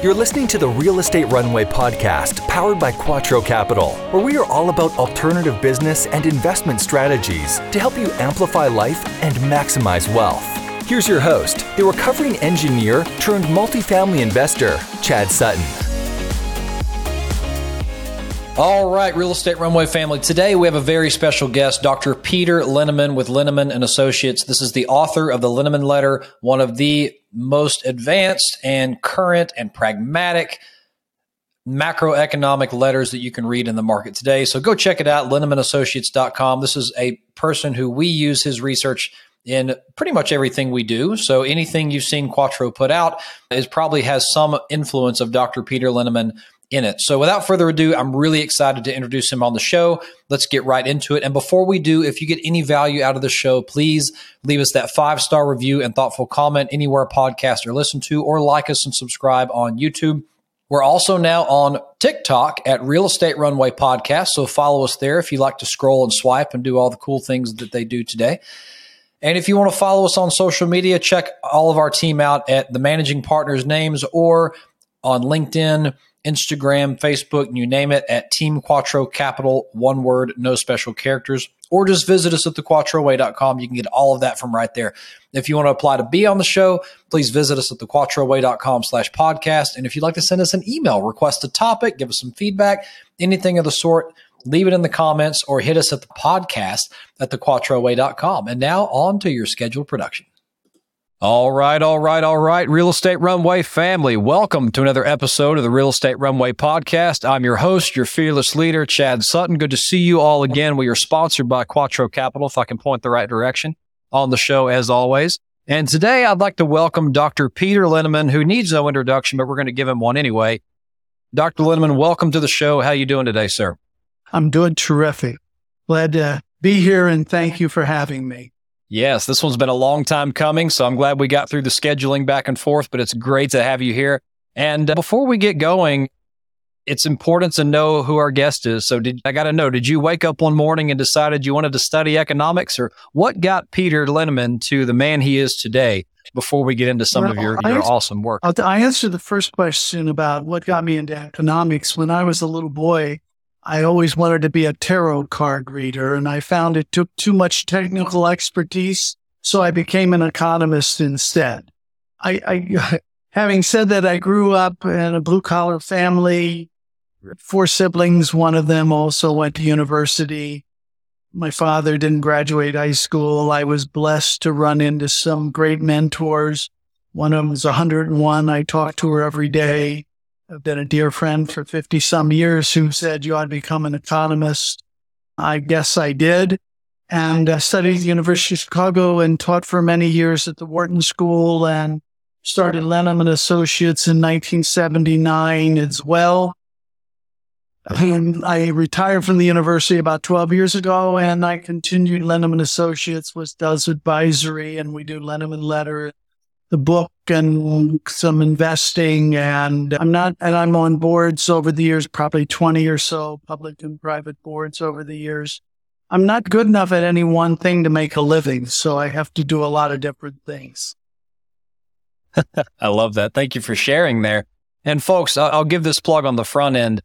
You're listening to the Real Estate Runway podcast, powered by Quattro Capital, where we are all about alternative business and investment strategies to help you amplify life and maximize wealth. Here's your host, the recovering engineer turned multifamily investor, Chad Sutton. All right, Real Estate Runway family. Today we have a very special guest, Dr. Peter Linneman with Linneman and Associates. This is the author of the Linneman Letter, one of the most advanced and current and pragmatic macroeconomic letters that you can read in the market today. So go check it out, linnemanassociates.com. This is a person who we use his research in pretty much everything we do. So anything you've seen Quattro put out is probably has some influence of Dr. Peter Linneman in it. So without further ado, I'm really excited to introduce him on the show. Let's get right into it. And before we do, if you get any value out of the show, please leave us that five star review and thoughtful comment anywhere podcast or listen to, or like us and subscribe on YouTube. We're also now on TikTok at Real Estate Runway Podcast. So follow us there if you like to scroll and swipe and do all the cool things that they do today. And if you want to follow us on social media, check all of our team out at the managing partners' names or on LinkedIn Instagram, Facebook, you name it, at Team Quattro Capital, one word, no special characters, or just visit us at thequattroway.com. You can get all of that from right there. If you want to apply to be on the show, please visit us at thequattroway.com slash podcast. And if you'd like to send us an email, request a topic, give us some feedback, anything of the sort, leave it in the comments or hit us at the podcast at thequattroway.com. And now on to your scheduled production. All right, all right, all right. Real Estate Runway family, welcome to another episode of the Real Estate Runway podcast. I'm your host, your fearless leader, Chad Sutton. Good to see you all again. We are sponsored by Quattro Capital, if I can point the right direction on the show as always. And today I'd like to welcome Dr. Peter Linneman, who needs no introduction, but we're going to give him one anyway. Dr. Linneman, welcome to the show. How you doing today, sir? I'm doing terrific. Glad to be here and thank you for having me. Yes, this one's been a long time coming, so I'm glad we got through the scheduling back and forth, but it's great to have you here. And uh, before we get going, it's important to know who our guest is. So did I got to know, did you wake up one morning and decided you wanted to study economics or what got Peter Linneman to the man he is today? Before we get into some well, of your, your answer, awesome work, I'll, I answer the first question about what got me into economics. When I was a little boy, I always wanted to be a tarot card reader, and I found it took too much technical expertise, so I became an economist instead. I, I having said that, I grew up in a blue collar family, four siblings. One of them also went to university. My father didn't graduate high school. I was blessed to run into some great mentors. One of them was 101. I talked to her every day. I've been a dear friend for 50 some years who said you ought to become an economist. I guess I did. And I studied at the University of Chicago and taught for many years at the Wharton School and started Linneman Associates in 1979 as well. And I retired from the university about 12 years ago and I continued Linneman Associates, which does advisory and we do Linneman Letter the book and some investing and I'm not, and I'm on boards over the years, probably 20 or so public and private boards over the years. I'm not good enough at any one thing to make a living. So I have to do a lot of different things. I love that. Thank you for sharing there. And folks, I'll give this plug on the front end.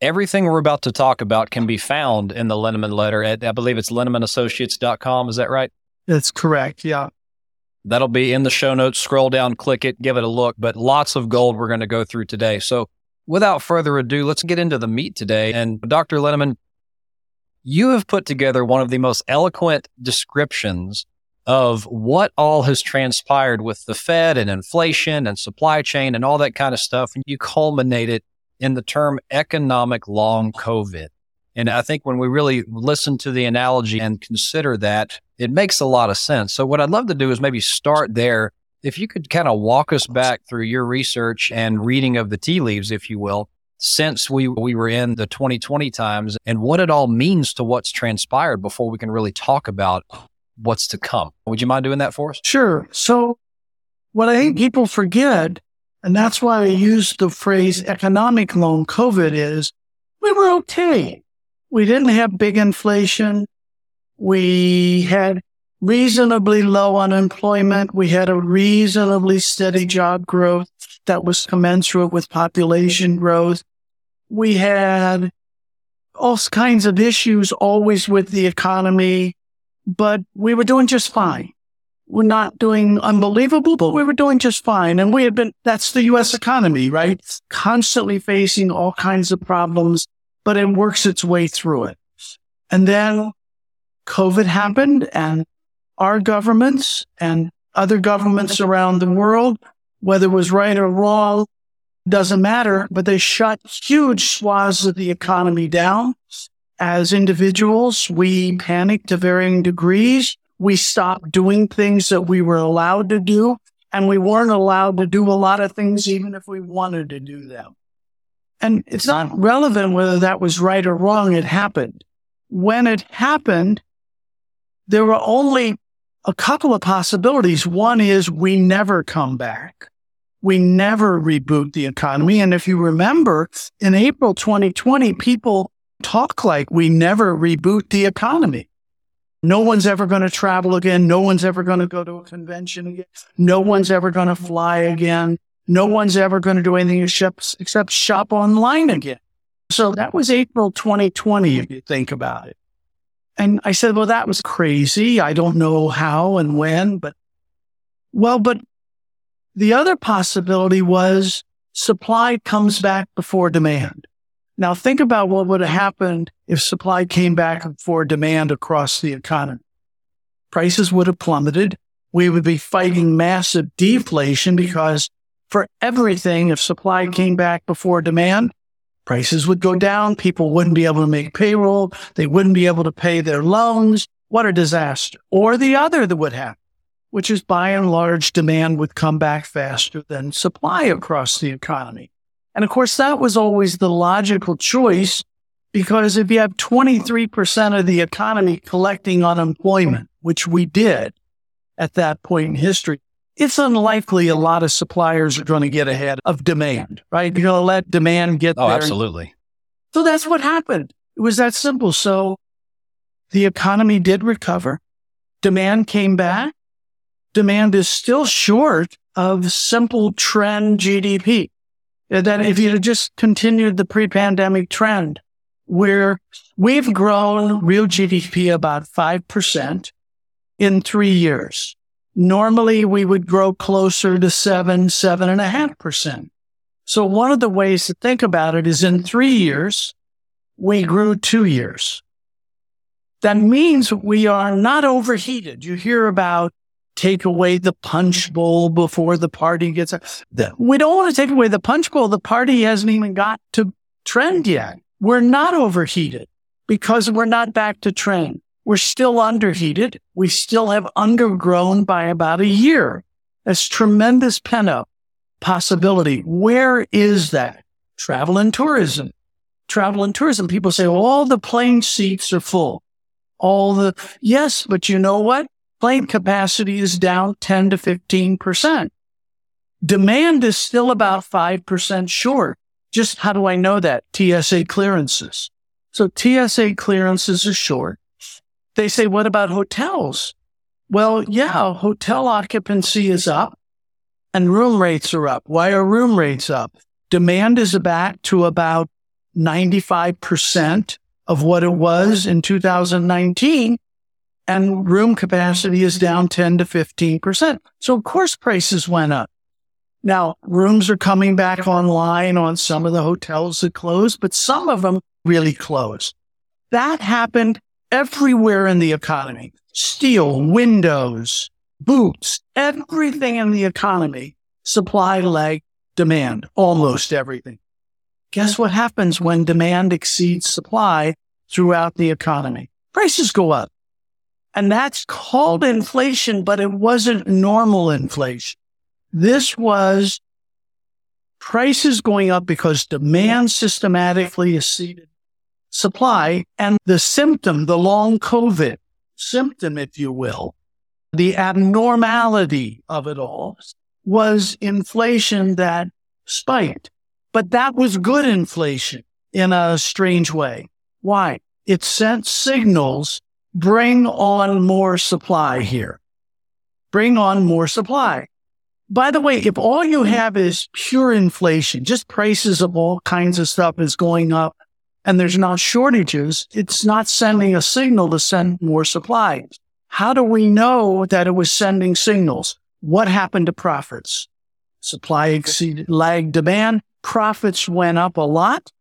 Everything we're about to talk about can be found in the Linneman letter at, I believe it's linnemanassociates.com. Is that right? That's correct. Yeah. That'll be in the show notes. Scroll down, click it, give it a look. But lots of gold we're going to go through today. So without further ado, let's get into the meat today. And Dr. Linneman, you have put together one of the most eloquent descriptions of what all has transpired with the Fed and inflation and supply chain and all that kind of stuff. And you culminate it in the term economic long COVID. And I think when we really listen to the analogy and consider that, it makes a lot of sense. So what I'd love to do is maybe start there. If you could kind of walk us back through your research and reading of the tea leaves, if you will, since we, we were in the 2020 times and what it all means to what's transpired before we can really talk about what's to come. Would you mind doing that for us? Sure. So what I think people forget, and that's why I use the phrase economic long COVID is we were okay. We didn't have big inflation. We had reasonably low unemployment. We had a reasonably steady job growth that was commensurate with population growth. We had all kinds of issues always with the economy, but we were doing just fine. We're not doing unbelievable, but we were doing just fine. And we had been, that's the U.S. economy, right? Constantly facing all kinds of problems, but it works its way through it. And then COVID happened and our governments and other governments around the world, whether it was right or wrong, doesn't matter, but they shut huge swaths of the economy down. As individuals, we panicked to varying degrees. We stopped doing things that we were allowed to do, and we weren't allowed to do a lot of things even if we wanted to do them. And it's not relevant whether that was right or wrong. It happened. When it happened, there were only a couple of possibilities. One is we never come back we never reboot the economy. And if you remember, in April 2020, people talk like we never reboot the economy. No one's ever going to travel again. No one's ever going to go to a convention again. No one's ever going to fly again. No one's ever going to do anything except, except shop online again. So that was April 2020, if you think about it. And I said, well, that was crazy. I don't know how and when, but well, but the other possibility was supply comes back before demand. Now think about what would have happened if supply came back before demand across the economy. Prices would have plummeted. We would be fighting massive deflation because for everything, if supply came back before demand, prices would go down. People wouldn't be able to make payroll. They wouldn't be able to pay their loans. What a disaster. Or the other that would happen which is by and large demand would come back faster than supply across the economy. And of course, that was always the logical choice because if you have 23% of the economy collecting unemployment, which we did at that point in history, it's unlikely a lot of suppliers are going to get ahead of demand, right? You're going to let demand get oh, there. absolutely. So that's what happened. It was that simple. So the economy did recover. Demand came back demand is still short of simple trend GDP. That if you just continued the pre-pandemic trend where we've grown real GDP about 5% in three years. Normally we would grow closer to seven, seven and a half percent. So one of the ways to think about it is in three years, we grew two years. That means we are not overheated. You hear about take away the punch bowl before the party gets. We don't want to take away the punch bowl. The party hasn't even got to trend yet. We're not overheated because we're not back to trend. We're still underheated. We still have undergrown by about a year. That's tremendous pent up possibility. Where is that? Travel and tourism. Travel and tourism. People say, well, all the plane seats are full. All the, yes, but you know what? plane capacity is down 10 to 15%. Demand is still about 5% short. Just how do I know that? TSA clearances. So TSA clearances are short. They say, what about hotels? Well, yeah, hotel occupancy is up and room rates are up. Why are room rates up? Demand is back to about 95% of what it was in 2019 and room capacity is down 10 to 15%. So of course prices went up. Now rooms are coming back online on some of the hotels that closed, but some of them really closed. That happened everywhere in the economy. Steel, windows, boots, everything in the economy, supply lag demand, almost everything. Guess what happens when demand exceeds supply throughout the economy? Prices go up. And that's called inflation, but it wasn't normal inflation. This was prices going up because demand systematically exceeded supply and the symptom, the long COVID symptom, if you will, the abnormality of it all was inflation that spiked. But that was good inflation in a strange way. Why? It sent signals bring on more supply here. Bring on more supply. By the way, if all you have is pure inflation, just prices of all kinds of stuff is going up and there's not shortages, it's not sending a signal to send more supply. How do we know that it was sending signals? What happened to profits? Supply exceeded lag demand. Profits went up a lot.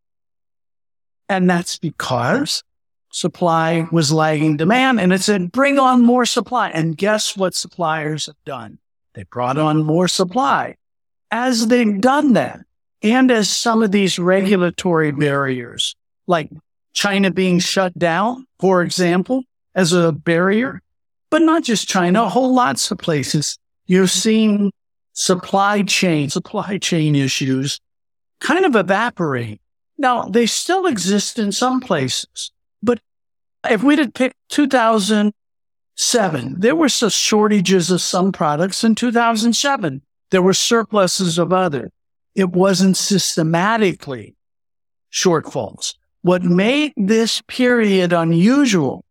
And that's because supply was lagging demand. And it said, bring on more supply. And guess what suppliers have done? They brought on more supply. As they've done that, and as some of these regulatory barriers, like China being shut down, for example, as a barrier, but not just China, whole lots of places. You've seen supply chain, supply chain issues kind of evaporate. Now they still exist in some places, but if we'd have picked 2007, there were some shortages of some products in 2007. There were surpluses of other. It wasn't systematically shortfalls. What made this period unusual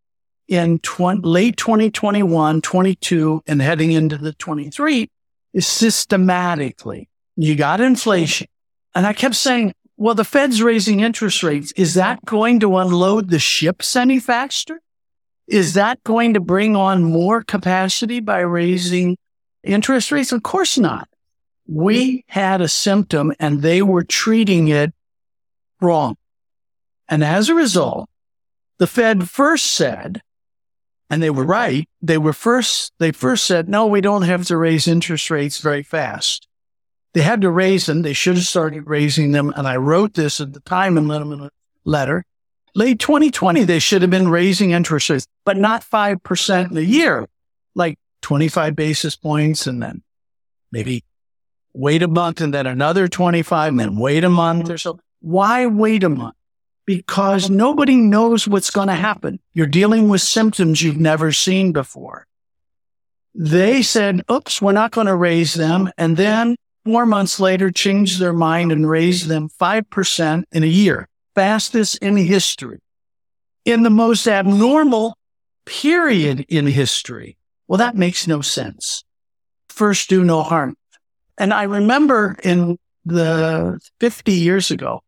in late 2021, 22, and heading into the 23 is systematically. You got inflation. And I kept saying, well, the Fed's raising interest rates. Is that going to unload the ships any faster? Is that going to bring on more capacity by raising interest rates? Of course not. We had a symptom and they were treating it wrong. And as a result, the Fed first said, and they were right. They were first, they first said, no, we don't have to raise interest rates very fast. They had to raise them. They should have started raising them. And I wrote this at the time in the letter. Late 2020, they should have been raising interest rates, but not 5% in a year, like 25 basis points and then maybe wait a month and then another 25 and then wait a month or so. Why wait a month? Because nobody knows what's going to happen. You're dealing with symptoms you've never seen before. They said, oops, we're not going to raise them. And then four months later, changed their mind and raised them 5% in a year, fastest in history. In the most abnormal period in history. Well, that makes no sense. First, do no harm. And I remember in the 50 years ago,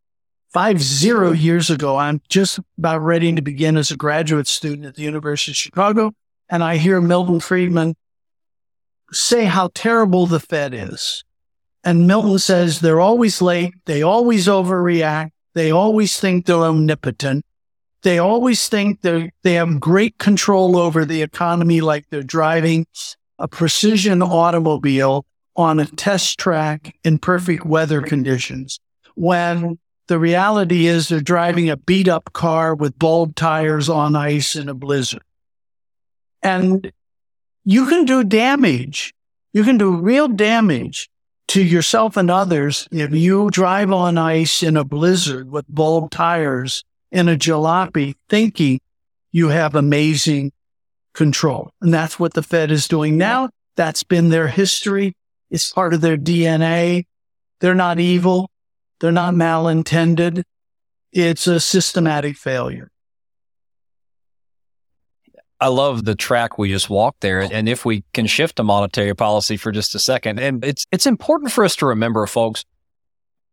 five zero years ago. I'm just about ready to begin as a graduate student at the University of Chicago. And I hear Milton Friedman say how terrible the Fed is. And Milton says they're always late. They always overreact. They always think they're omnipotent. They always think they they have great control over the economy, like they're driving a precision automobile on a test track in perfect weather conditions. When the reality is they're driving a beat up car with bulb tires on ice in a blizzard. And you can do damage. You can do real damage to yourself and others if you drive on ice in a blizzard with bulb tires in a jalopy thinking you have amazing control. And that's what the Fed is doing now. That's been their history. It's part of their DNA. They're not evil. They're not malintended. It's a systematic failure. I love the track we just walked there. Oh. And if we can shift to monetary policy for just a second, and it's it's important for us to remember, folks,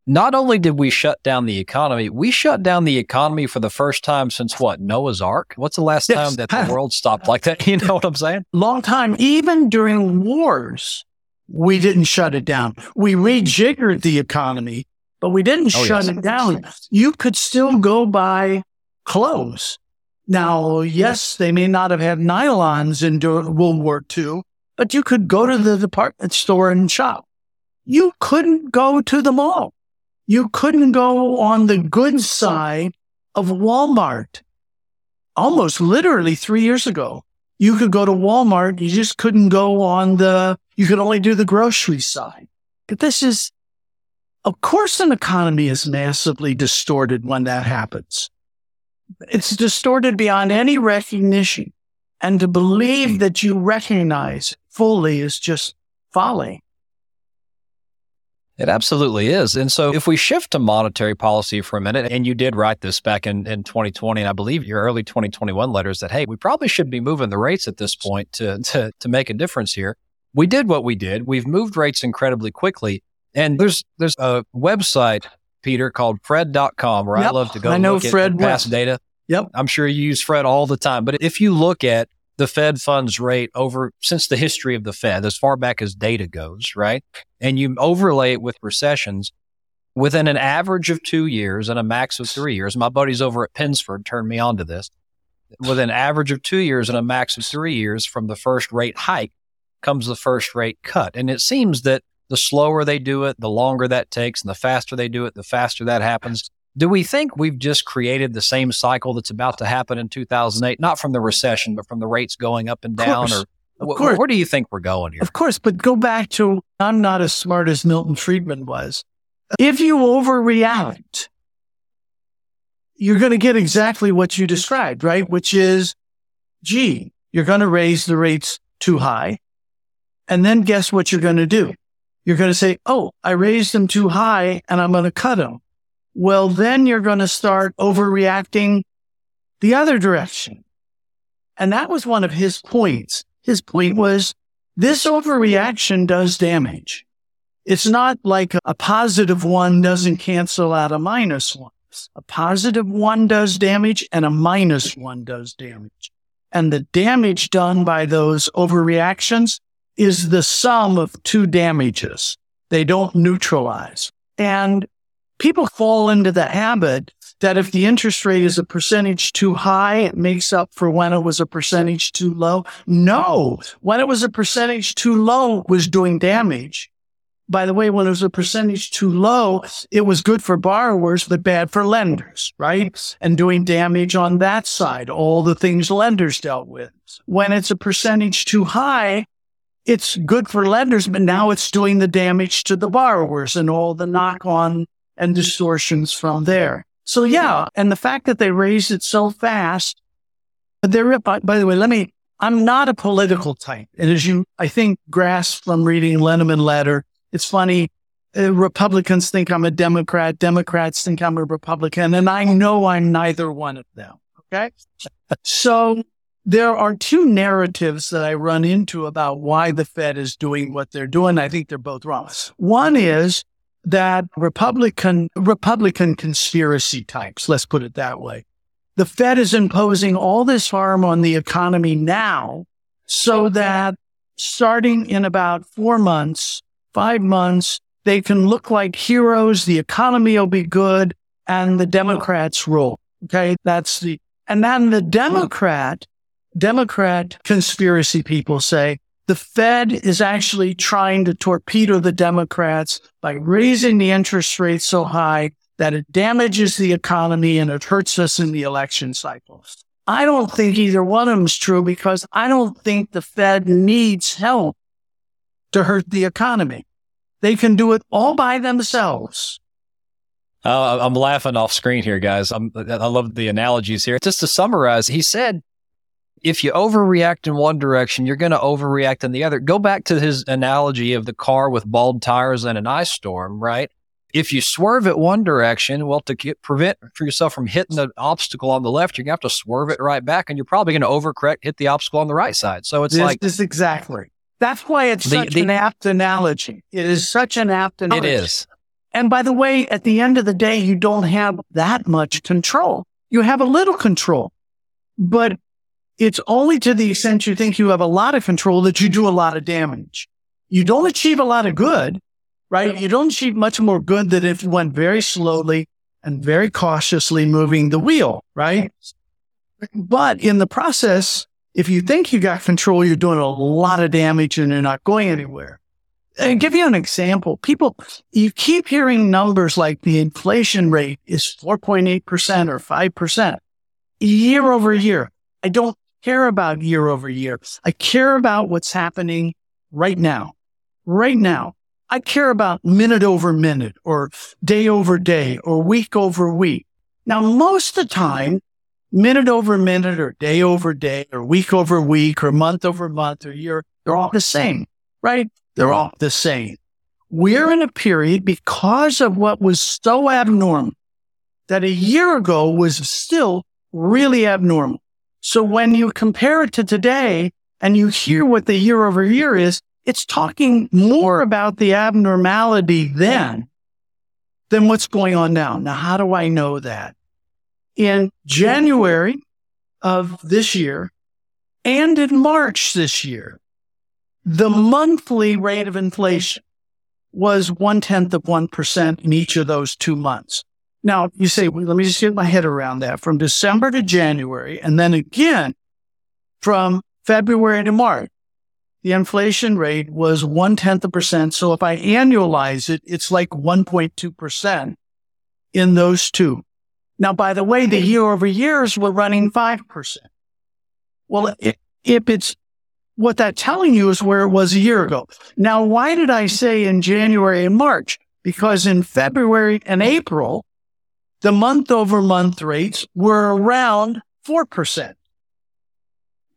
not only did we shut down the economy, we shut down the economy for the first time since what? Noah's Ark? What's the last yes. time that the world stopped like that? You know what I'm saying? Long time. Even during wars, we didn't shut it down. We rejiggered the economy but we didn't oh, shut yes. it down. You could still go buy clothes. Now, yes, they may not have had nylons in World War II, but you could go to the department store and shop. You couldn't go to the mall. You couldn't go on the goods side of Walmart. Almost literally three years ago, you could go to Walmart. You just couldn't go on the, you could only do the grocery side. But this is of course, an economy is massively distorted when that happens. It's distorted beyond any recognition. And to believe that you recognize fully is just folly. It absolutely is. And so if we shift to monetary policy for a minute, and you did write this back in, in 2020, and I believe your early 2021 letters that, hey, we probably should be moving the rates at this point to, to, to make a difference here. We did what we did. We've moved rates incredibly quickly. And there's, there's a website, Peter, called fred.com where yep. I love to go I know look Fred at past data. Yep. I'm sure you use Fred all the time. But if you look at the Fed funds rate over since the history of the Fed, as far back as data goes, right? And you overlay it with recessions within an average of two years and a max of three years. My buddies over at Pensford turned me on to this. With an average of two years and a max of three years from the first rate hike comes the first rate cut. And it seems that the slower they do it, the longer that takes, and the faster they do it, the faster that happens. Do we think we've just created the same cycle that's about to happen in 2008, not from the recession, but from the rates going up and down? Or wh- where do you think we're going here? Of course, but go back to I'm not as smart as Milton Friedman was. If you overreact, you're going to get exactly what you described, right? Which is, gee, you're going to raise the rates too high. And then guess what you're going to do? You're going to say, oh, I raised them too high and I'm going to cut them well, then you're going to start overreacting the other direction. And that was one of his points. His point was this overreaction does damage. It's not like a positive one doesn't cancel out a minus one. A positive one does damage and a minus one does damage. And the damage done by those overreactions is the sum of two damages. They don't neutralize. And people fall into the habit that if the interest rate is a percentage too high, it makes up for when it was a percentage too low. No, when it was a percentage too low, it was doing damage. By the way, when it was a percentage too low, it was good for borrowers, but bad for lenders, right? And doing damage on that side, all the things lenders dealt with. When it's a percentage too high, it's good for lenders, but now it's doing the damage to the borrowers and all the knock on and distortions from there. So yeah, and the fact that they raised it so fast, there, by, by the way, let me, I'm not a political type. And as you, I think, grasp from reading Linneman letter, it's funny. Uh, Republicans think I'm a Democrat. Democrats think I'm a Republican. And I know I'm neither one of them. Okay. so there are two narratives that I run into about why the Fed is doing what they're doing. I think they're both wrong. One is that Republican, Republican conspiracy types, let's put it that way. The Fed is imposing all this harm on the economy now so that starting in about four months, five months, they can look like heroes. The economy will be good and the Democrats rule. Okay. That's the, and then the hmm. Democrat, Democrat conspiracy people say, the Fed is actually trying to torpedo the Democrats by raising the interest rate so high that it damages the economy and it hurts us in the election cycle. I don't think either one of them is true because I don't think the Fed needs help to hurt the economy. They can do it all by themselves. Uh, I'm laughing off screen here, guys. I'm, I love the analogies here. Just to summarize, he said if you overreact in one direction, you're going to overreact in the other. Go back to his analogy of the car with bald tires and an ice storm, right? If you swerve it one direction, well, to get, prevent for yourself from hitting the obstacle on the left, you're going to have to swerve it right back, and you're probably going to overcorrect, hit the obstacle on the right side. So it's this, like this exactly. That's why it's the, such the, an apt analogy. It is such an apt analogy. It is. And by the way, at the end of the day, you don't have that much control. You have a little control, but it's only to the extent you think you have a lot of control that you do a lot of damage. You don't achieve a lot of good, right? You don't achieve much more good than if you went very slowly and very cautiously moving the wheel, right? But in the process, if you think you got control, you're doing a lot of damage and you're not going anywhere. And give you an example. People, you keep hearing numbers like the inflation rate is 4.8% or 5% year over year. I don't care about year over year. I care about what's happening right now. Right now. I care about minute over minute or day over day or week over week. Now, most of the time, minute over minute or day over day or week over week or month over month or year, they're all the same, right? They're all the same. we're in a period because of what was so abnormal that a year ago was still really abnormal. So when you compare it to today and you hear what the year over year is, it's talking more about the abnormality then than what's going on now. Now, how do I know that? In January of this year and in March this year, the monthly rate of inflation was one tenth of 1% in each of those two months. Now you say, well, let me just get my head around that from December to January. And then again from February to March, the inflation rate was one tenth of a percent. So if I annualize it, it's like 1.2% in those two. Now, by the way, the year over years were running 5%. Well, if it's what that's telling you is where it was a year ago. Now, why did I say in January and March? Because in February and April, the month over month rates were around 4%.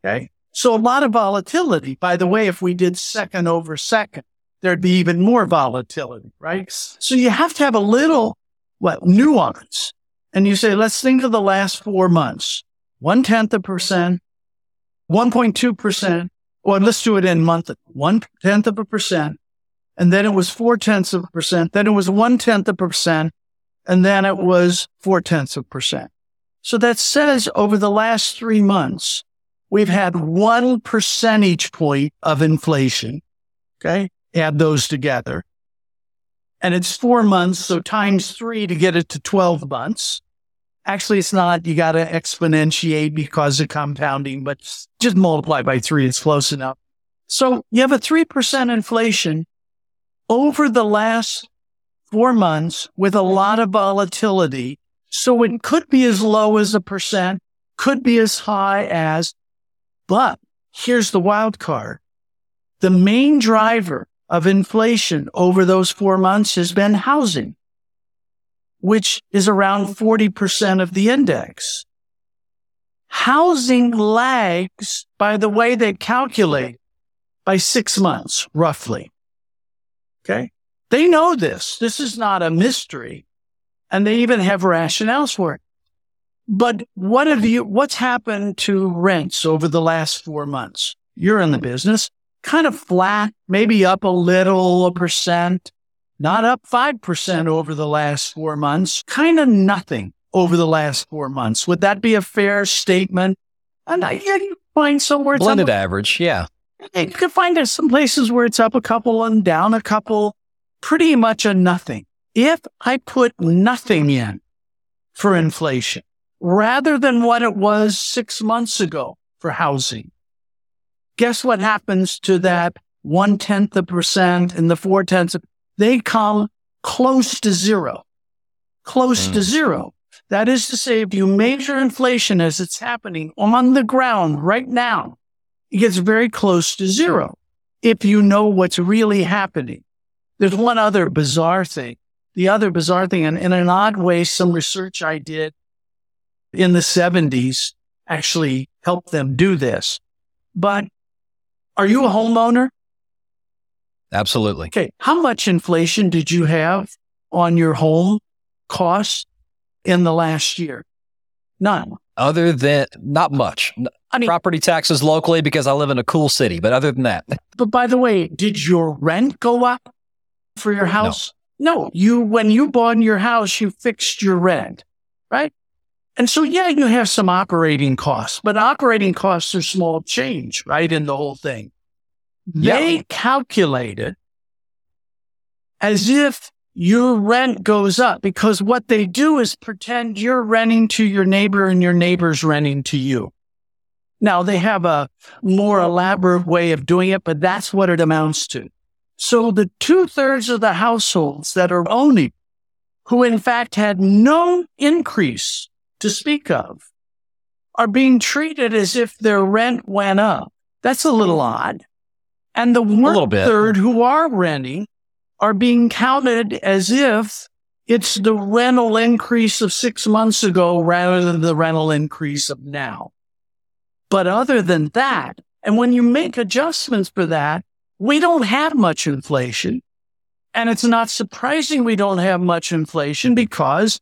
Okay. So a lot of volatility. By the way, if we did second over second, there'd be even more volatility, right? So you have to have a little, what, nuance. And you say, let's think of the last four months. One tenth of percent, 1.2%, or let's do it in month, one tenth of a percent. And then it was four tenths of a percent. Then it was one tenth of a percent. And then it was four tenths of percent. So that says over the last three months, we've had one percentage point of inflation. Okay. Add those together. And it's four months. So times three to get it to 12 months. Actually, it's not. You got to exponentiate because of compounding, but just multiply by three. It's close enough. So you have a 3% inflation over the last four months with a mm-hmm. lot of volatility. So it mm-hmm. could be as low as a percent, could be as high as, but here's the wild card. The main driver of inflation over those four months has been housing which is around mm-hmm. 40% of the index. Housing lags by the way they calculate by six months, roughly. Okay. They know this. This is not a mystery. And they even have rationales for it. But what have you, what's happened to rents over the last four months? You're in the business, kind of flat, maybe up a little, a percent not up 5% over the last four months, kind of nothing over the last four months. Would that be a fair statement? And I, yeah, you find somewhere blended average, yeah. You can find some places where it's up a couple and down a couple, pretty much a nothing. If I put nothing in for inflation rather than what it was six months ago for housing, guess what happens to that one tenth of percent and the four tenths of they come close to zero, close mm. to zero. That is to say, if you measure inflation as it's happening on the ground right now, it gets very close to zero. If you know what's really happening. There's one other bizarre thing. The other bizarre thing, and in an odd way, some research I did in the 70s actually helped them do this. But are you a homeowner? Absolutely. Okay. How much inflation did you have on your home costs in the last year? None. Other than not much. I mean, property taxes locally because I live in a cool city, but other than that. But by the way, did your rent go up for your house? No. no. You when you bought your house, you fixed your rent, right? And so yeah, you have some operating costs, but operating costs are small change, right, in the whole thing. They calculate it as if your rent goes up because what they do is pretend you're renting to your neighbor and your neighbor's renting to you. Now they have a more elaborate way of doing it, but that's what it amounts to. So the two thirds of the households that are owning, who in fact had no increase to speak of, are being treated as if their rent went up. That's a little odd. And the one third who are renting are being counted as if it's the rental increase of six months ago rather than the rental increase of now. But other than that, and when you make adjustments for that, we don't have much inflation. And it's not surprising we don't have much inflation because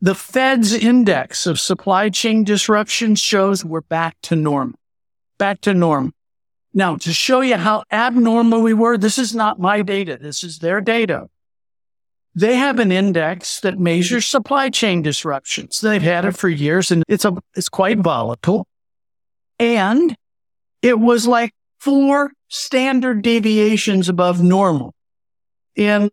the Fed's index of supply chain disruption shows we're back to normal, back to normal. Now, to show you how abnormal we were, this is not my data. This is their data. They have an index that measures supply chain disruptions. They've had it for years and it's a, it's quite volatile. And it was like four standard deviations above normal in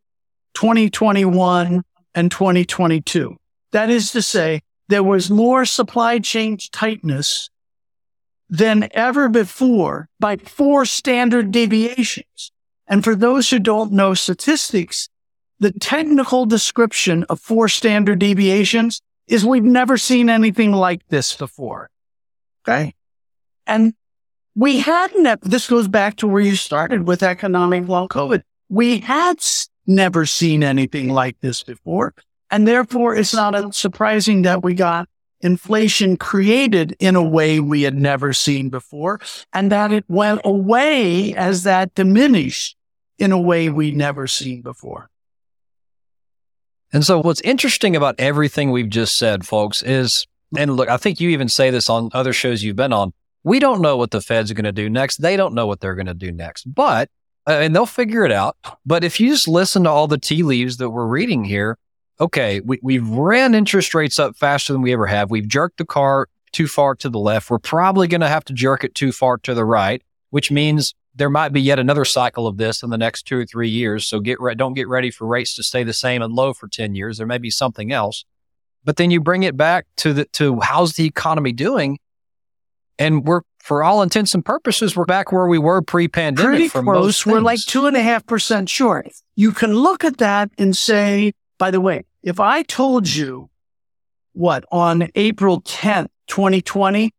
2021 and 2022. That is to say, there was more supply chain tightness than ever before by four standard deviations. And for those who don't know statistics, the technical description of four standard deviations is we've never seen anything like this before. Okay. And we hadn't, this goes back to where you started with economic long COVID. We had never seen anything like this before. And therefore it's not surprising that we got inflation created in a way we had never seen before and that it went away as that diminished in a way we'd never seen before. And so what's interesting about everything we've just said, folks, is, and look, I think you even say this on other shows you've been on. We don't know what the Fed's are going to do next. They don't know what they're going to do next, but, uh, and they'll figure it out. But if you just listen to all the tea leaves that we're reading here, okay, we, we've ran interest rates up faster than we ever have. We've jerked the car too far to the left. We're probably going to have to jerk it too far to the right, which means there might be yet another cycle of this in the next two or three years. So get re- don't get ready for rates to stay the same and low for 10 years. There may be something else. But then you bring it back to the, to how's the economy doing? And we're, for all intents and purposes, we're back where we were pre-pandemic. Pretty close. We're like two and a half percent short. You can look at that and say, by the way, if I told you what on April 10th, 2020,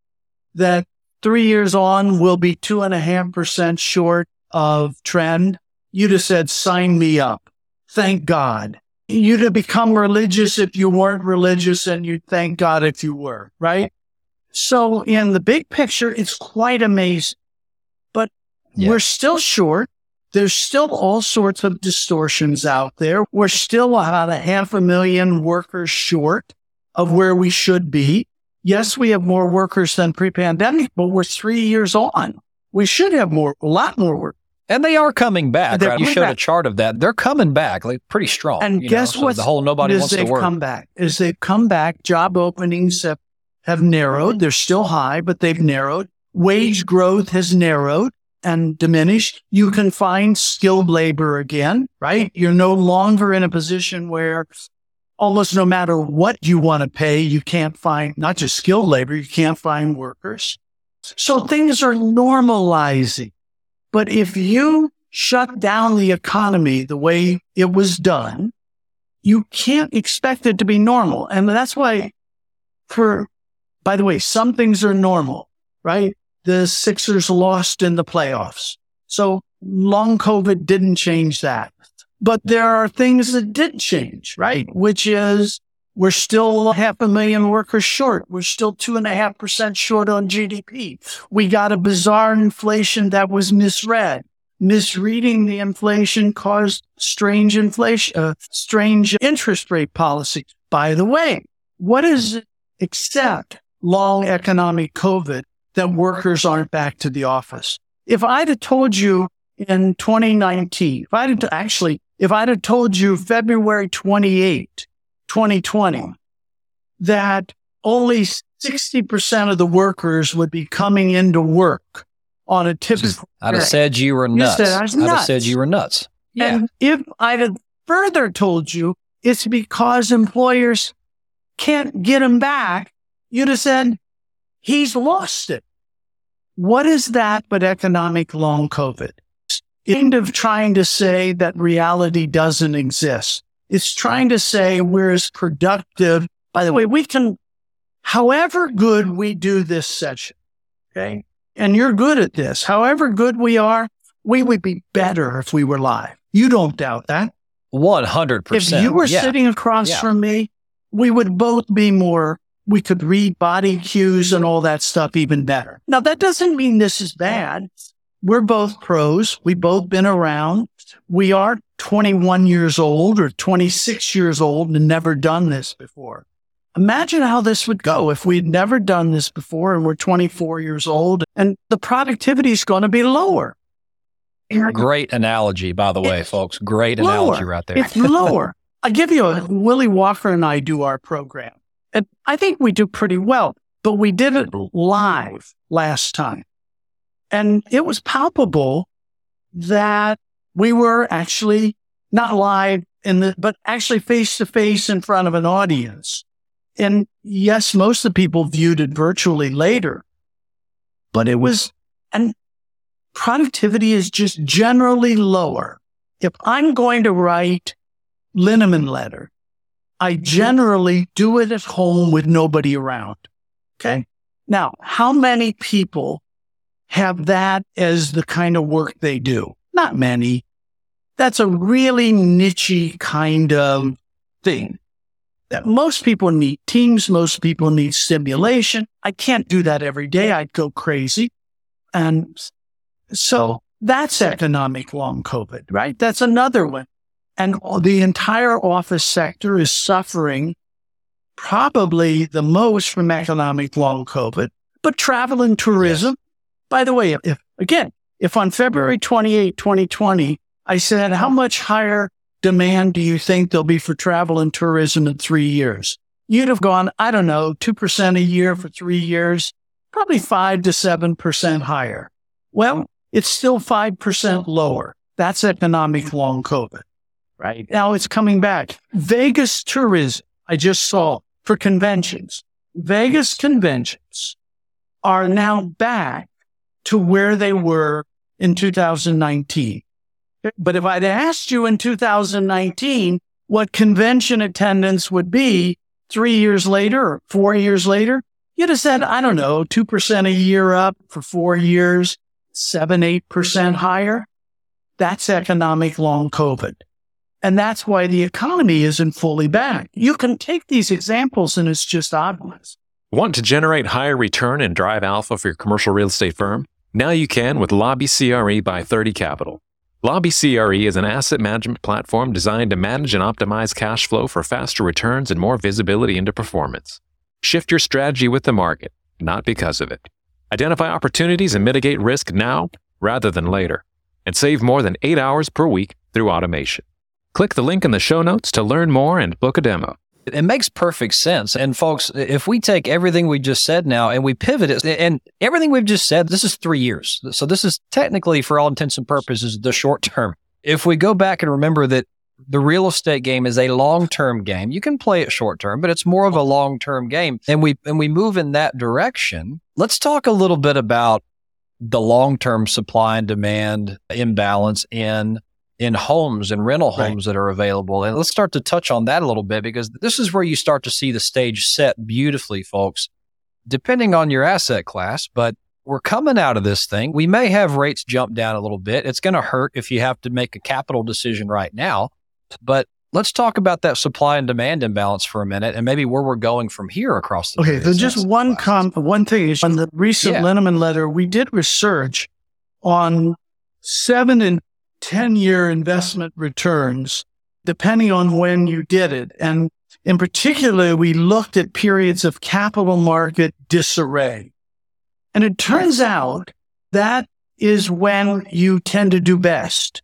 that three years on we'll be two and a half percent short of trend, you'd have said, sign me up. Thank God. You'd have become religious if you weren't religious and you'd thank God if you were, right? So in the big picture, it's quite amazing, but yeah. we're still short. There's still all sorts of distortions out there. We're still about a half a million workers short of where we should be. Yes, we have more workers than pre-pandemic, but we're three years on. We should have more, a lot more work. And they are coming back. Right? You showed back. a chart of that. They're coming back, like pretty strong. And guess what? So the whole nobody wants to work. Come back is they've come back. Job openings have have narrowed. They're still high, but they've narrowed. Wage growth has narrowed and diminished. You can find skilled labor again, right? You're no longer in a position where almost no matter what you want to pay, you can't find not just skilled labor, you can't find workers. So things are normalizing. But if you shut down the economy the way it was done, you can't expect it to be normal. And that's why for by the way, some things are normal, right? The Sixers lost in the playoffs. So long COVID didn't change that. But there are things that did change, right? Which is we're still half a million workers short. We're still two and a half percent short on GDP. We got a bizarre inflation that was misread. Misreading the inflation caused strange inflation, uh, strange interest rate policy. By the way, what is it except long economic COVID that workers aren't back to the office. If I'd have told you in 2019, if I'd have actually, if I'd have told you February 28, 2020, that only 60% of the workers would be coming into work on a typical. I'd have said you were nuts. You I'd nuts. have said you were nuts. Yeah. And if I'd have further told you it's because employers can't get them back, you'd have said, he's lost it. What is that but economic long COVID? End of trying to say that reality doesn't exist. It's trying to say we're as productive. By the way, we can, however good we do this session, okay? And you're good at this. However good we are, we would be better if we were live. You don't doubt that. 100%. If you were yeah. sitting across yeah. from me, we would both be more we could read body cues and all that stuff even better. Now, that doesn't mean this is bad. We're both pros. We've both been around. We are 21 years old or 26 years old and never done this before. Imagine how this would go if we'd never done this before and we're 24 years old and the productivity is going to be lower. Great analogy, by the way, it's folks. Great lower. analogy right there. It's lower. I give you a Willie Walker and I do our program. I think we do pretty well, but we did it live last time. And it was palpable that we were actually not live in the, but actually face to face in front of an audience. And yes, most of the people viewed it virtually later, but it was, and productivity is just generally lower. If I'm going to write Linneman letter, I mm-hmm. generally do it at home with nobody around. Okay. Now, how many people have that as the kind of work they do? Not many. That's a really nichey kind of thing that most people need teams. Most people need stimulation. I can't do that every day. I'd go crazy. And so that's economic long COVID, right? That's another one. And the entire office sector is suffering probably the most from economic long COVID, but travel and tourism. Yes. By the way, if again, if on February 28, 2020, I said, how much higher demand do you think there'll be for travel and tourism in three years? You'd have gone, I don't know, 2% a year for three years, probably five to 7% higher. Well, it's still 5% lower. That's economic long COVID, right? Now it's coming back. Vegas tourism, I just saw for conventions. Vegas conventions are now back to where they were in 2019. But if I'd asked you in 2019 what convention attendance would be three years later or four years later, you'd have said, I don't know, 2% a year up for four years, seven, 8% higher. That's economic long COVID. And that's why the economy isn't fully back. You can take these examples and it's just obvious. Want to generate higher return and drive alpha for your commercial real estate firm? Now you can with Lobby CRE by 30 Capital. Lobby CRE is an asset management platform designed to manage and optimize cash flow for faster returns and more visibility into performance. Shift your strategy with the market, not because of it. Identify opportunities and mitigate risk now rather than later, and save more than eight hours per week through automation. Click the link in the show notes to learn more and book a demo. It makes perfect sense. And folks, if we take everything we just said now and we pivot it, and everything we've just said, this is three years. So this is technically, for all intents and purposes, the short term. If we go back and remember that the real estate game is a long-term game. You can play it short-term, but it's more of a long-term game. And we and we move in that direction. Let's talk a little bit about the long-term supply and demand imbalance in in homes and rental homes right. that are available. And let's start to touch on that a little bit because this is where you start to see the stage set beautifully, folks, depending on your asset class. But we're coming out of this thing. We may have rates jump down a little bit. It's going to hurt if you have to make a capital decision right now. But let's talk about that supply and demand imbalance for a minute and maybe where we're going from here across the Okay, so just one com- one thing is on the recent yeah. Linneman letter, we did research on seven and 10 year investment returns, depending on when you did it. And in particular, we looked at periods of capital market disarray. And it turns out that is when you tend to do best.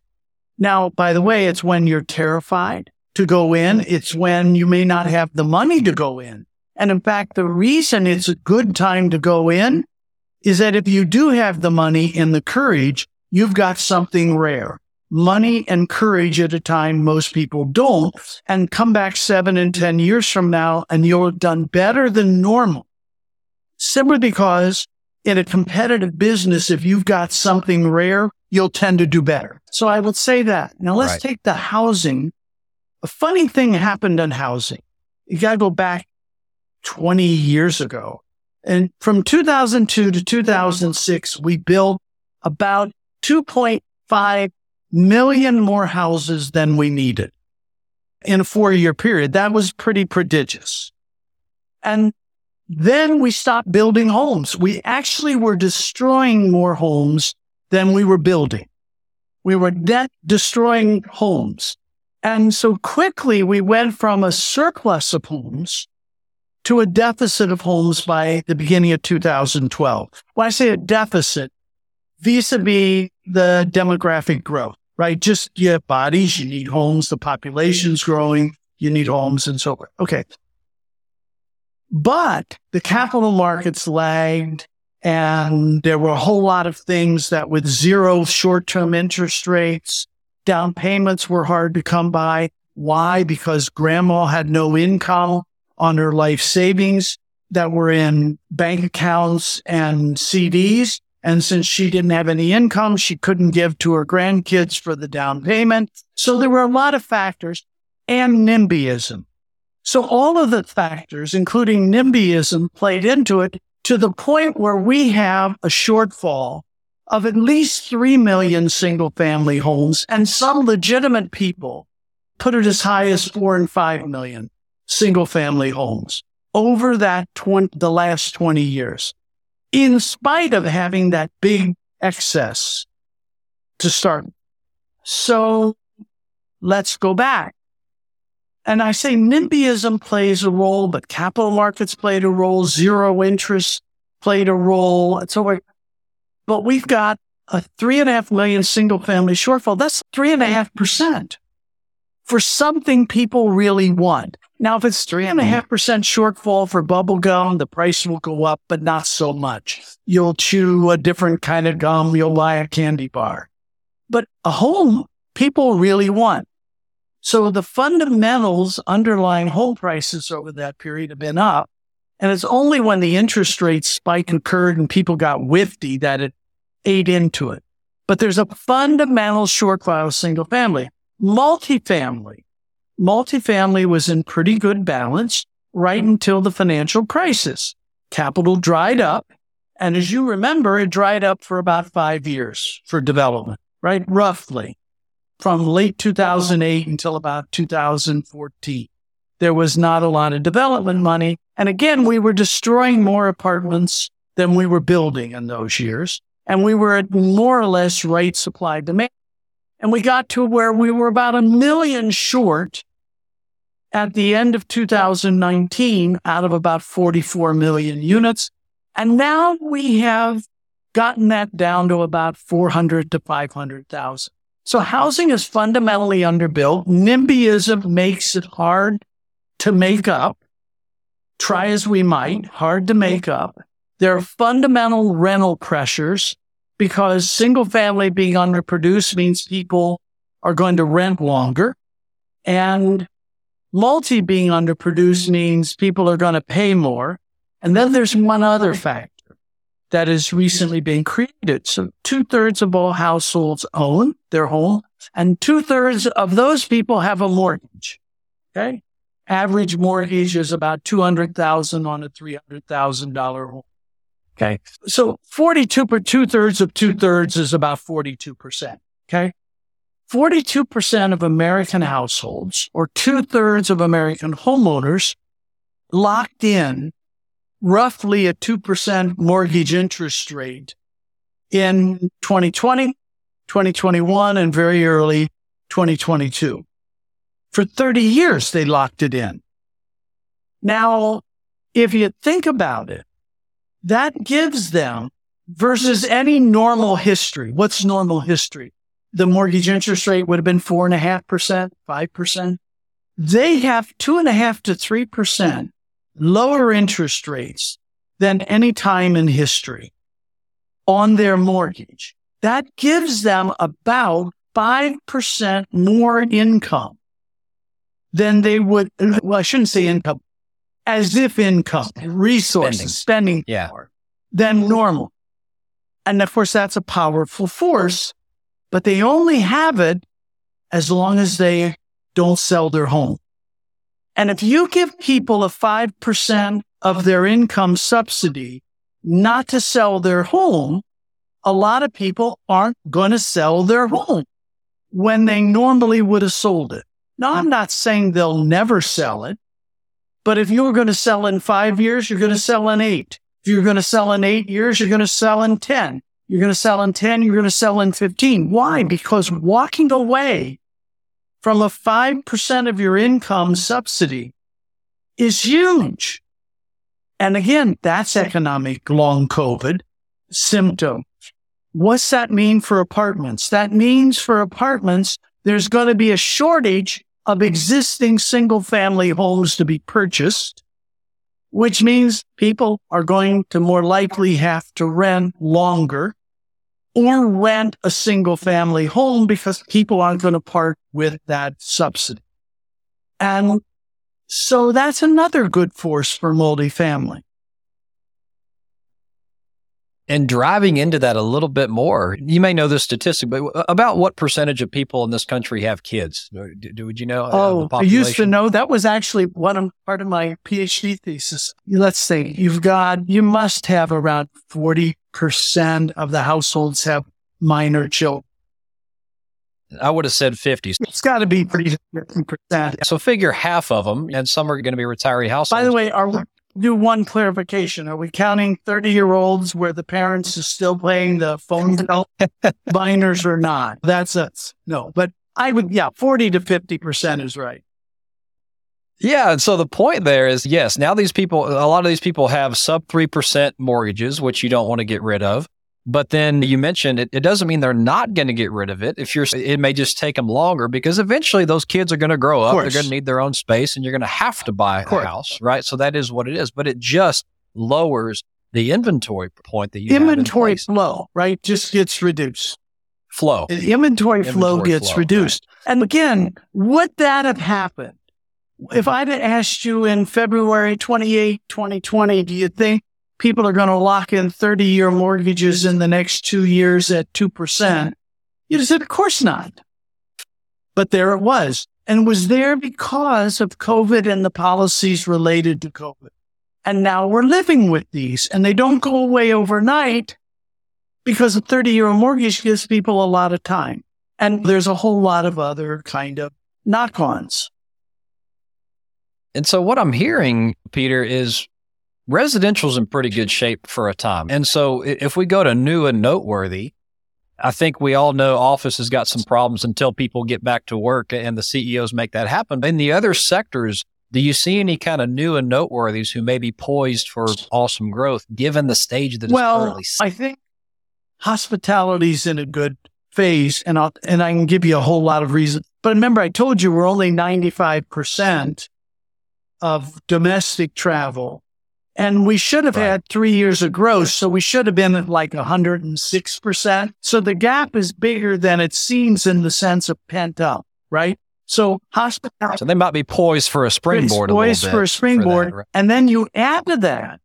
Now, by the way, it's when you're terrified to go in. It's when you may not have the money to go in. And in fact, the reason it's a good time to go in is that if you do have the money and the courage, you've got something rare money and courage at a time most people don't and come back seven and 10 years from now and you'll have done better than normal. Simply because in a competitive business, if you've got something rare, you'll tend to do better. So I would say that. Now let's right. take the housing. A funny thing happened on housing. You got to go back 20 years ago. And from 2002 to 2006, we built about 2.5 million more houses than we needed in a four year period. That was pretty prodigious. And then we stopped building homes. We actually were destroying more homes than we were building. We were debt destroying homes. And so quickly we went from a surplus of homes to a deficit of homes by the beginning of 2012. When I say a deficit, vis-a-vis the demographic growth, right? Just you have bodies, you need homes, the population's growing, you need homes and so forth. Okay. But the capital markets lagged and there were a whole lot of things that with zero short-term interest rates, down payments were hard to come by. Why? Because grandma had no income on her life savings that were in bank accounts and CDs. And since she didn't have any income, she couldn't give to her grandkids for the down payment. So there were a lot of factors and NIMBYism. So all of the factors, including NIMBYism, played into it to the point where we have a shortfall of at least 3 million single family homes and some legitimate people put it as high as 4 and 5 million single family homes over that 20, the last 20 years, in spite of having that big excess to start. So let's go back. And I say NIMBYism plays a role, but capital markets played a role, zero interest played a role. And so but we've got a three and a half million single family shortfall. That's three and a half percent for something people really want. Now, if it's three and a half mm-hmm. percent shortfall for bubble gum, the price will go up, but not so much. You'll chew a different kind of gum. You'll buy a candy bar, but a home people really want. So the fundamentals underlying home prices over that period have been up. And it's only when the interest rate spike occurred and people got whiffy that it ate into it. But there's a fundamental shortfall of single family. Multifamily. Multifamily was in pretty good balance right until the financial crisis. Capital dried up. And as you remember, it dried up for about five years for development, right? Roughly from late 2008 until about 2014. There was not a lot of development money. And again, we were destroying more apartments than we were building in those years. And we were at more or less right supply demand. And we got to where we were about a million short at the end of 2019 out of about 44 million units. And now we have gotten that down to about 400 to 500,000. So housing is fundamentally underbuilt. NIMBYism makes it hard to make up. Try as we might, hard to make up. There are fundamental rental pressures because single family being underproduced means people are going to rent longer and multi being underproduced mm-hmm. means people are going to pay more. And then there's mm-hmm. one other factor that is recently being created. So two thirds of all households own their home and two thirds of those people have a mortgage. Okay. Average mortgage is about 200,000 on a $300,000 home. Okay. So 42 per two thirds of two thirds is about 42%. Okay. 42% of American households or two thirds of American homeowners locked in roughly a 2% mortgage interest rate in 2020, 2021, and very early 2022. For 30 years, they locked it in. Now, if you think about it, that gives them versus any normal history. What's normal history? The mortgage interest rate would have been four and a half percent, five percent. They have two and a half to three percent lower interest rates than any time in history on their mortgage. That gives them about 5% more income than they would. Well, I shouldn't say income, as if income, resources, spending, spending yeah. more than normal. And of course, that's a powerful force, but they only have it as long as they don't sell their home. And if you give people a 5% of their income subsidy not to sell their home, a lot of people aren't going to sell their home when they normally would have sold it. Now, I'm not saying they'll never sell it, but if you're going to sell in five years, you're going to sell in eight. If you're going to sell in eight years, you're going to sell in 10. You're going to sell in 10, you're going to sell in 15. Why? Because walking away from a 5% of your income subsidy is huge. And again, that's economic long COVID symptom. What's that mean for apartments? That means for apartments, there's going to be a shortage of existing single family homes to be purchased, which means people are going to more likely have to rent longer or rent a single family home because people aren't going to part with that subsidy. And so that's another good force for multifamily. And driving into that a little bit more, you may know this statistic, but about what percentage of people in this country have kids? Do, do would you know? Uh, oh, I used to know. That was actually one of part of my PhD thesis. Let's say you've got, you must have around 40% of the households have minor children. I would have said 50. It's got to be pretty 50%. So figure half of them, and some are going to be retiree households. By the way, are do one clarification. Are we counting 30 year olds where the parents are still playing the phone bill? binders or not? That's us. No, but I would, yeah, 40 to 50% is right. Yeah. And so the point there is yes, now these people, a lot of these people have sub 3% mortgages, which you don't want to get rid of. But then you mentioned it, it doesn't mean they're not going to get rid of it. If you're, it may just take them longer because eventually those kids are going to grow up. They're going to need their own space and you're going to have to buy a house, right? So that is what it is. But it just lowers the inventory point that you inventory flow, right? Just gets reduced. Flow. The inventory, inventory flow gets flow, reduced. Right. And again, would that have happened? If I'd asked you in February 28, 2020, do you think people are going to lock in 30 year mortgages in the next two years at 2%. You'd said, of course not. But there it was. And was there because of COVID and the policies related to COVID. And now we're living with these and they don't go away overnight because a 30 year mortgage gives people a lot of time. And there's a whole lot of other kind of knock ons. And so what I'm hearing, Peter, is residential's in pretty good shape for a time. And so if we go to new and noteworthy, I think we all know office has got some problems until people get back to work and the CEOs make that happen. In the other sectors, do you see any kind of new and noteworthies who may be poised for awesome growth given the stage that well, currently I think hospitality's in a good phase and I'll, and I can give you a whole lot of reasons. But remember, I told you we're only 95% of domestic travel and we should have right. had three years of growth. So we should have been at like 106%. So the gap is bigger than it seems in the sense of pent up, right? So hospitality. So they might be poised for a springboard. Poised a for a springboard. For that, right? And then you add to that,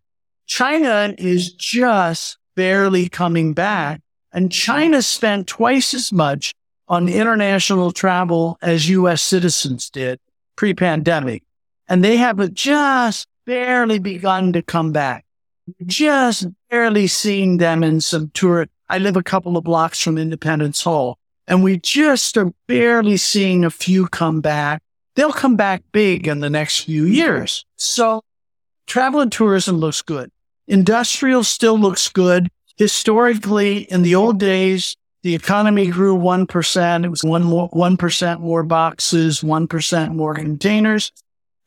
China is just barely coming back. And China spent twice as much on international travel as US citizens did pre pandemic. And they have just barely begun to come back. Just barely seeing them in some tour. I live a couple of blocks from Independence Hall and we just are barely seeing a few come back. They'll come back big in the next few years. So travel and tourism looks good. Industrial still looks good. Historically, in the old days, the economy grew 1%. It was one more, 1% more boxes, 1% more containers.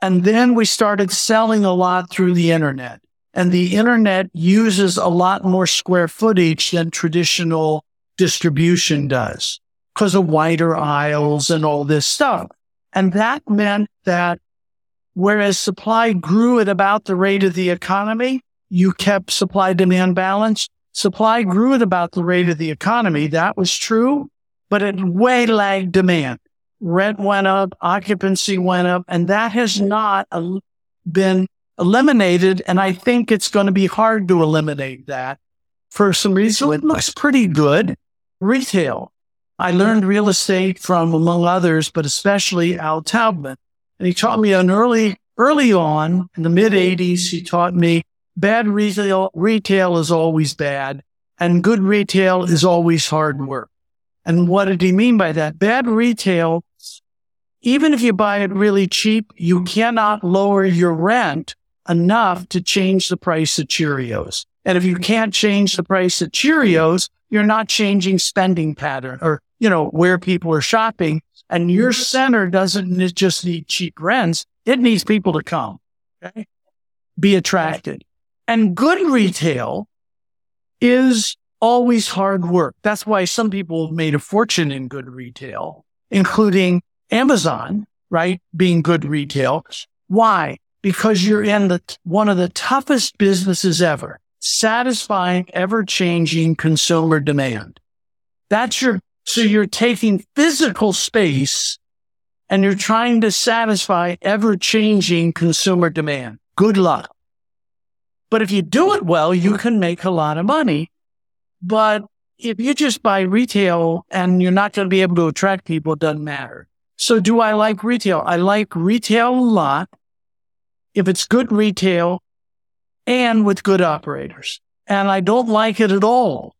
And then we started selling a lot through the internet. And the internet uses a lot more square footage than traditional distribution does because of wider aisles and all this stuff. And that meant that whereas supply grew at about the rate of the economy, you kept supply demand balance. Supply grew at about the rate of the economy. That was true, but it way lagged demand rent went up, occupancy went up, and that has not been eliminated. And I think it's going to be hard to eliminate that for some reason. It looks pretty good. Retail. I learned real estate from, among others, but especially Al Taubman. And he taught me an early, early on in the mid 80s, he taught me bad retail, retail is always bad and good retail is always hard work. And what did he mean by that? Bad retail even if you buy it really cheap, you mm-hmm. cannot lower your rent enough to change the price of Cheerios. And if you mm-hmm. can't change the price of Cheerios, you're not changing spending pattern or, you know, where people are shopping. And your mm-hmm. center doesn't just need cheap rents. It needs people to come. Okay. Be attracted. And good retail is always hard work. That's why some people have made a fortune in good retail, including Amazon, right? Being good retail. Why? Because you're in the, one of the toughest businesses ever, satisfying ever changing consumer demand. That's your, so you're taking physical space and you're trying to satisfy ever changing consumer demand. Good luck. But if you do it well, you can make a lot of money. But if you just buy retail and you're not going to be able to attract people, it doesn't matter. So do I like retail? I like retail a lot if it's good retail and with good operators. And I don't like it at all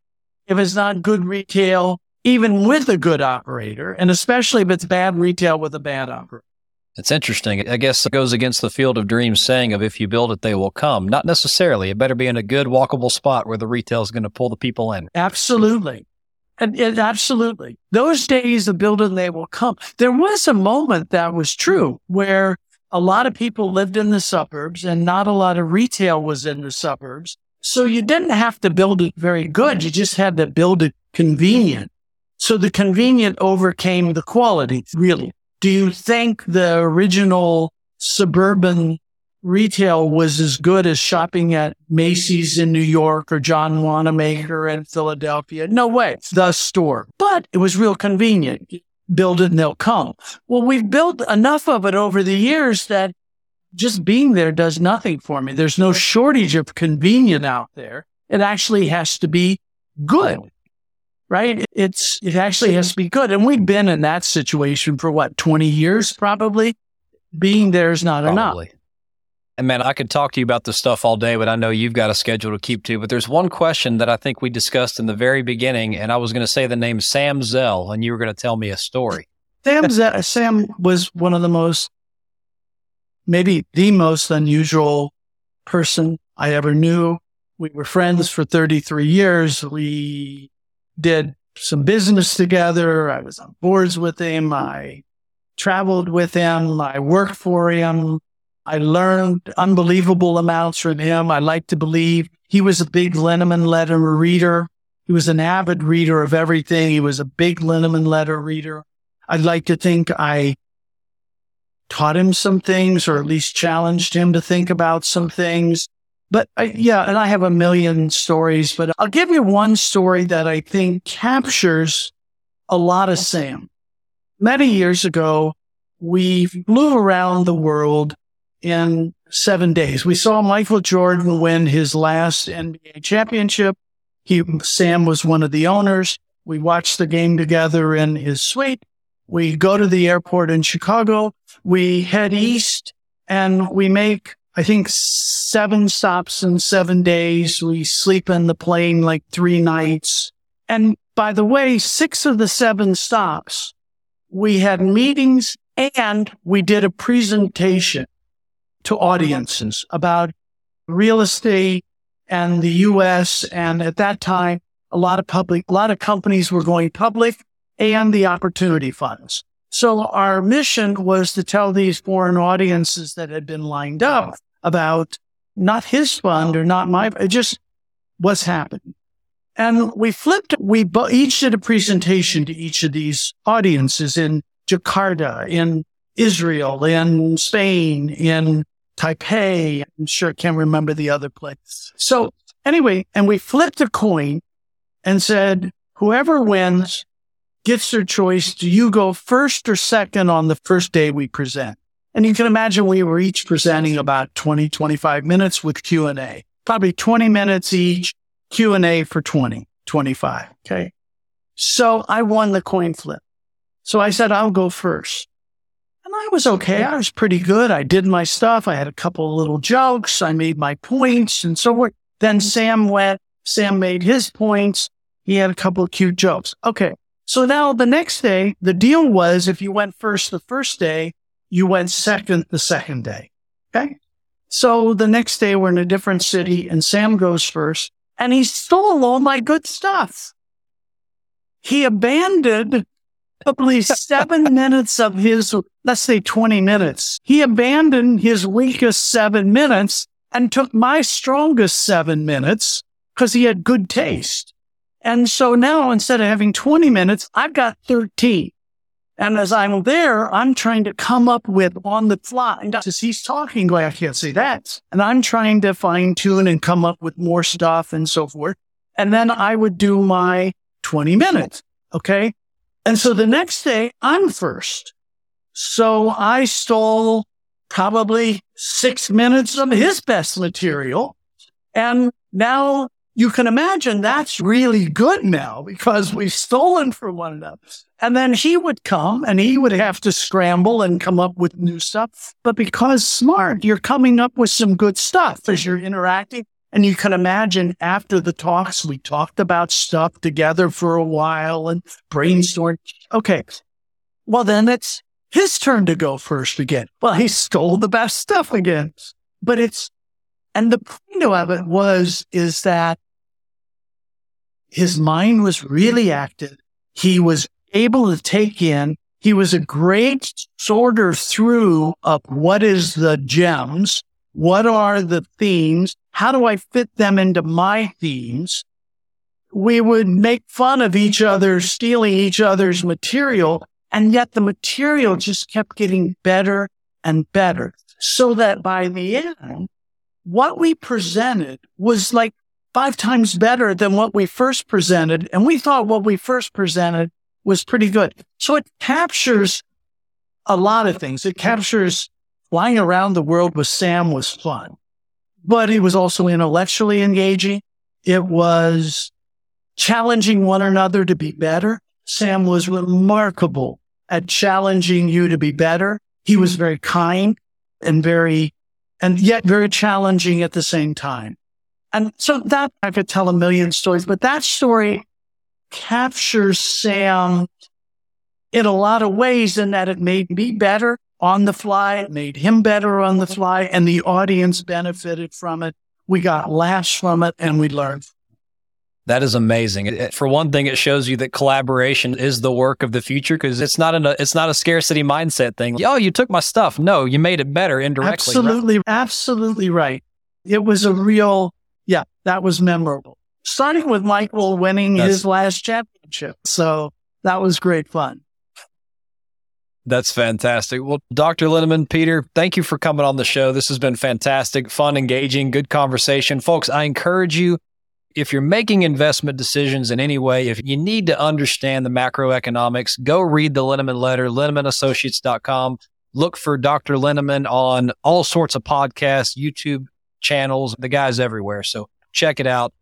if it's not good retail, even with a good operator, and especially if it's bad retail with a bad operator. It's interesting. I guess it goes against the field of dreams saying of if you build it, they will come. Not necessarily. It better be in a good walkable spot where the retail is going to pull the people in. Absolutely. And, and, absolutely. Those days of building, they will come. There was a moment that was true where a lot of people lived in the suburbs and not a lot of retail was in the suburbs. So you didn't have to build it very good. You just had to build it convenient. So the convenient overcame the quality, really. Do you think the original suburban retail was as good as shopping at Macy's in New York or John Wanamaker in Philadelphia. No way. The store. But it was real convenient. Build it and they'll come. Well, we've built enough of it over the years that just being there does nothing for me. There's no shortage of convenient out there. It actually has to be good. Right? It's, it actually has to be good. And we've been in that situation for what, 20 years probably? Being there is not probably. enough. And man, I could talk to you about this stuff all day, but I know you've got a schedule to keep to. But there's one question that I think we discussed in the very beginning, and I was going to say the name Sam Zell, and you were going to tell me a story. Sam Zell, Sam was one of the most, maybe the most unusual person I ever knew. We were friends for 33 years. We did some business together. I was on boards with him. I traveled with him. I worked for him. I learned unbelievable amounts from him. I like to believe he was a big Linneman letter reader. He was an avid reader of everything. He was a big Linneman letter reader. I'd like to think I taught him some things or at least challenged him to think about some things. But I, yeah, and I have a million stories, but I'll give you one story that I think captures a lot of Sam. Many years ago, we flew around the world in seven days. We saw Michael Jordan win his last NBA championship. He, Sam was one of the owners. We watched the game together in his suite. We go to the airport in Chicago. We head east and we make, I think, seven stops in seven days. We sleep in the plane like three nights. And by the way, six of the seven stops, we had meetings and we did a presentation to audiences about real estate and the U.S. And at that time, a lot of public, a lot of companies were going public and the opportunity funds. So our mission was to tell these foreign audiences that had been lined up about not his fund or not my, just what's happening. And we flipped, we each did a presentation to each of these audiences in Jakarta, in Israel, in Spain, in Taipei. I'm sure can't remember the other place. So anyway, and we flipped a coin and said, whoever wins gets their choice. Do you go first or second on the first day we present? And you can imagine we were each presenting about 20, 25 minutes with Q and A, probably 20 minutes each, Q and A for 20, 25. Okay. So I won the coin flip. So I said, I'll go first. I was okay. I was pretty good. I did my stuff. I had a couple of little jokes. I made my points and so forth. Then mm-hmm. Sam went, Sam made his points. He had a couple of cute jokes. Okay. So now the next day, the deal was if you went first the first day, you went second the second day. Okay. So the next day we're in a different city and Sam goes first and he stole all my good stuff. he abandoned probably seven minutes of his, let's say 20 minutes. He abandoned his weakest seven minutes and took my strongest seven minutes because he had good taste. And so now instead of having 20 minutes, I've got 13. And as I'm there, I'm trying to come up with on the fly. As he's talking, going, I can't say that. And I'm trying to fine tune and come up with more stuff and so forth. And then I would do my 20 minutes. Okay. And so the next day I'm first. So I stole probably six minutes of his best material. And now you can imagine that's really good now because we've stolen from one another. And then he would come and he would have to scramble and come up with new stuff. But because smart, you're coming up with some good stuff as you're interacting. And you can imagine after the talks, we talked about stuff together for a while and brainstormed. Okay. Well, then it's his turn to go first again. Well, he stole the best stuff again. But it's, and the point of it was, is that his mind was really active. He was able to take in. He was a great sorter through of what is the gems? What are the themes? How do I fit them into my themes? We would make fun of each other, stealing each other's material. And yet the material just kept getting better and better so that by the end, what we presented was like five times better than what we first presented. And we thought what we first presented was pretty good. So it captures a lot of things. It captures flying around the world with Sam was fun, but it was also intellectually engaging. It was challenging one another to be better. Sam was remarkable at challenging you to be better. He was very kind and very, and yet very challenging at the same time. And so that I could tell a million stories, but that story captures Sam in a lot of ways in that it made me better on the fly, made him better on the fly, and the audience benefited from it. We got laughs from it and we learned. That is amazing. For one thing, it shows you that collaboration is the work of the future because it's not a it's not a scarcity mindset thing. Oh, you took my stuff. No, you made it better indirectly. Absolutely, right? absolutely right. It was a real yeah, that was memorable. Starting with Michael winning That's, his last championship. So that was great fun. That's fantastic. Well, Dr. Linneman, Peter, thank you for coming on the show. This has been fantastic, fun, engaging, good conversation. Folks, I encourage you if you're making investment decisions in any way, if you need to understand the macroeconomics, go read the Linneman letter, linnemanassociates.com. Look for Dr. Linneman on all sorts of podcasts, YouTube channels. The guy's everywhere. So check it out.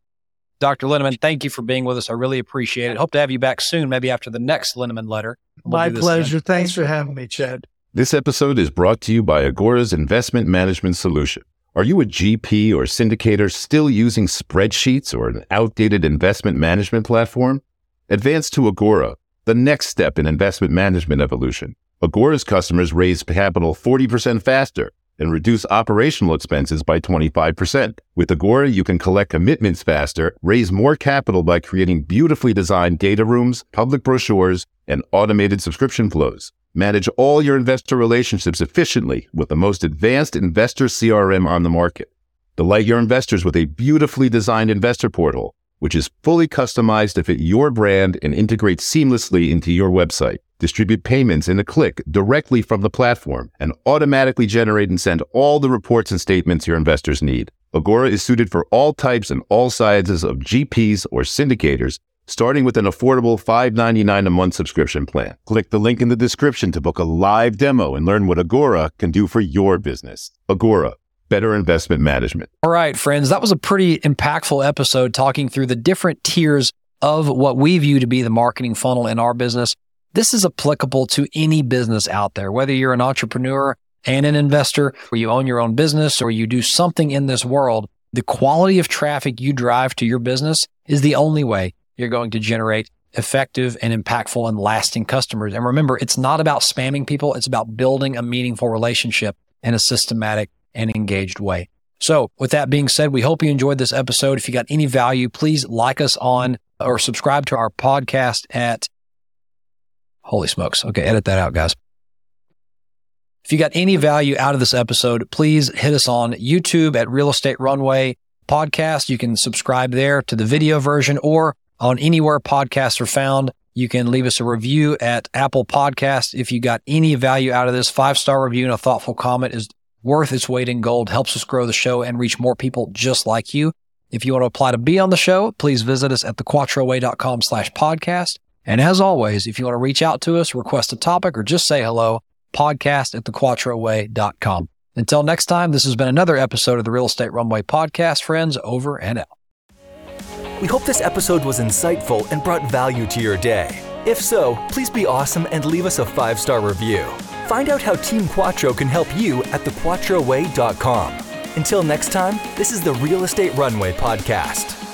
Dr. Linneman, thank you for being with us. I really appreciate it. Hope to have you back soon, maybe after the next Linneman letter. We'll My pleasure. Again. Thanks for having me, Chad. This episode is brought to you by Agora's investment management solution. Are you a GP or syndicator still using spreadsheets or an outdated investment management platform? Advance to Agora, the next step in investment management evolution. Agora's customers raise capital 40% faster and reduce operational expenses by 25%. With Agora, you can collect commitments faster, raise more capital by creating beautifully designed data rooms, public brochures, and automated subscription flows. Manage all your investor relationships efficiently with the most advanced investor CRM on the market. Delight your investors with a beautifully designed investor portal, which is fully customized to fit your brand and integrates seamlessly into your website distribute payments in a click directly from the platform, and automatically generate and send all the reports and statements your investors need. Agora is suited for all types and all sizes of GPs or syndicators, starting with an affordable $5.99 a month subscription plan. Click the link in the description to book a live demo and learn what Agora can do for your business. Agora, better investment management. All right, friends, that was a pretty impactful episode talking through the different tiers of what we view to be the marketing funnel in our business. This is applicable to any business out there, whether you're an entrepreneur and an investor, or you own your own business, or you do something in this world. The quality of traffic you drive to your business is the only way you're going to generate effective and impactful and lasting customers. And remember, it's not about spamming people. It's about building a meaningful relationship in a systematic and engaged way. So, with that being said, we hope you enjoyed this episode. If you got any value, please like us on or subscribe to our podcast at Holy smokes. Okay, edit that out, guys. If you got any value out of this episode, please hit us on YouTube at Real Estate Runway Podcast. You can subscribe there to the video version or on anywhere podcasts are found. You can leave us a review at Apple Podcast. If you got any value out of this, five star review and a thoughtful comment is worth its weight in gold, helps us grow the show and reach more people just like you. If you want to apply to be on the show, please visit us at thequattroway.com slash podcast. And as always, if you want to reach out to us, request a topic, or just say hello, podcast at thequattroway.com. Until next time, this has been another episode of the Real Estate Runway Podcast. Friends, over and out. We hope this episode was insightful and brought value to your day. If so, please be awesome and leave us a five star review. Find out how Team Quattro can help you at thequattroway.com. Until next time, this is the Real Estate Runway Podcast.